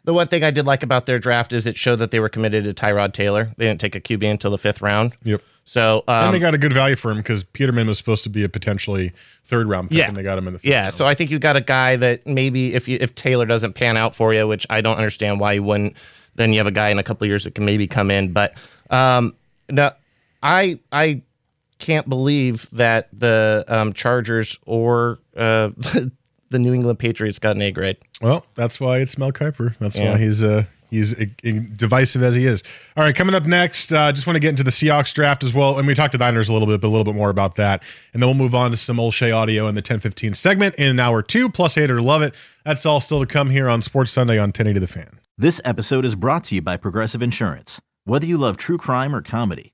[SPEAKER 9] the one thing I did like about their draft is it showed that they were committed to Tyrod Taylor. They didn't take a QB until the fifth round.
[SPEAKER 2] Yep.
[SPEAKER 9] So, um,
[SPEAKER 2] and they got a good value for him because Peterman was supposed to be a potentially third round pick,
[SPEAKER 9] Yeah.
[SPEAKER 2] and they got him in the fifth
[SPEAKER 9] yeah.
[SPEAKER 2] round.
[SPEAKER 9] So I think you got a guy that maybe if you if Taylor doesn't pan out for you, which I don't understand why you wouldn't, then you have a guy in a couple of years that can maybe come in. But um, no, I I can't believe that the um, Chargers or uh, (laughs) the New England Patriots got an A grade.
[SPEAKER 2] Well, that's why it's Mel Kiper. That's
[SPEAKER 9] Yeah.
[SPEAKER 2] why he's uh he's uh, divisive as he is. All right, coming up next, uh, just want to get into the Seahawks draft as well, and we talked to Niners a little bit, but a little bit more about that, and then we'll move on to some Olshey audio in the 10:15 segment in an hour two. Plus, hater love it. That's all still to come here on Sports Sunday on 1080 The Fan.
[SPEAKER 10] This episode is brought to you by Progressive Insurance. Whether you love true crime or comedy,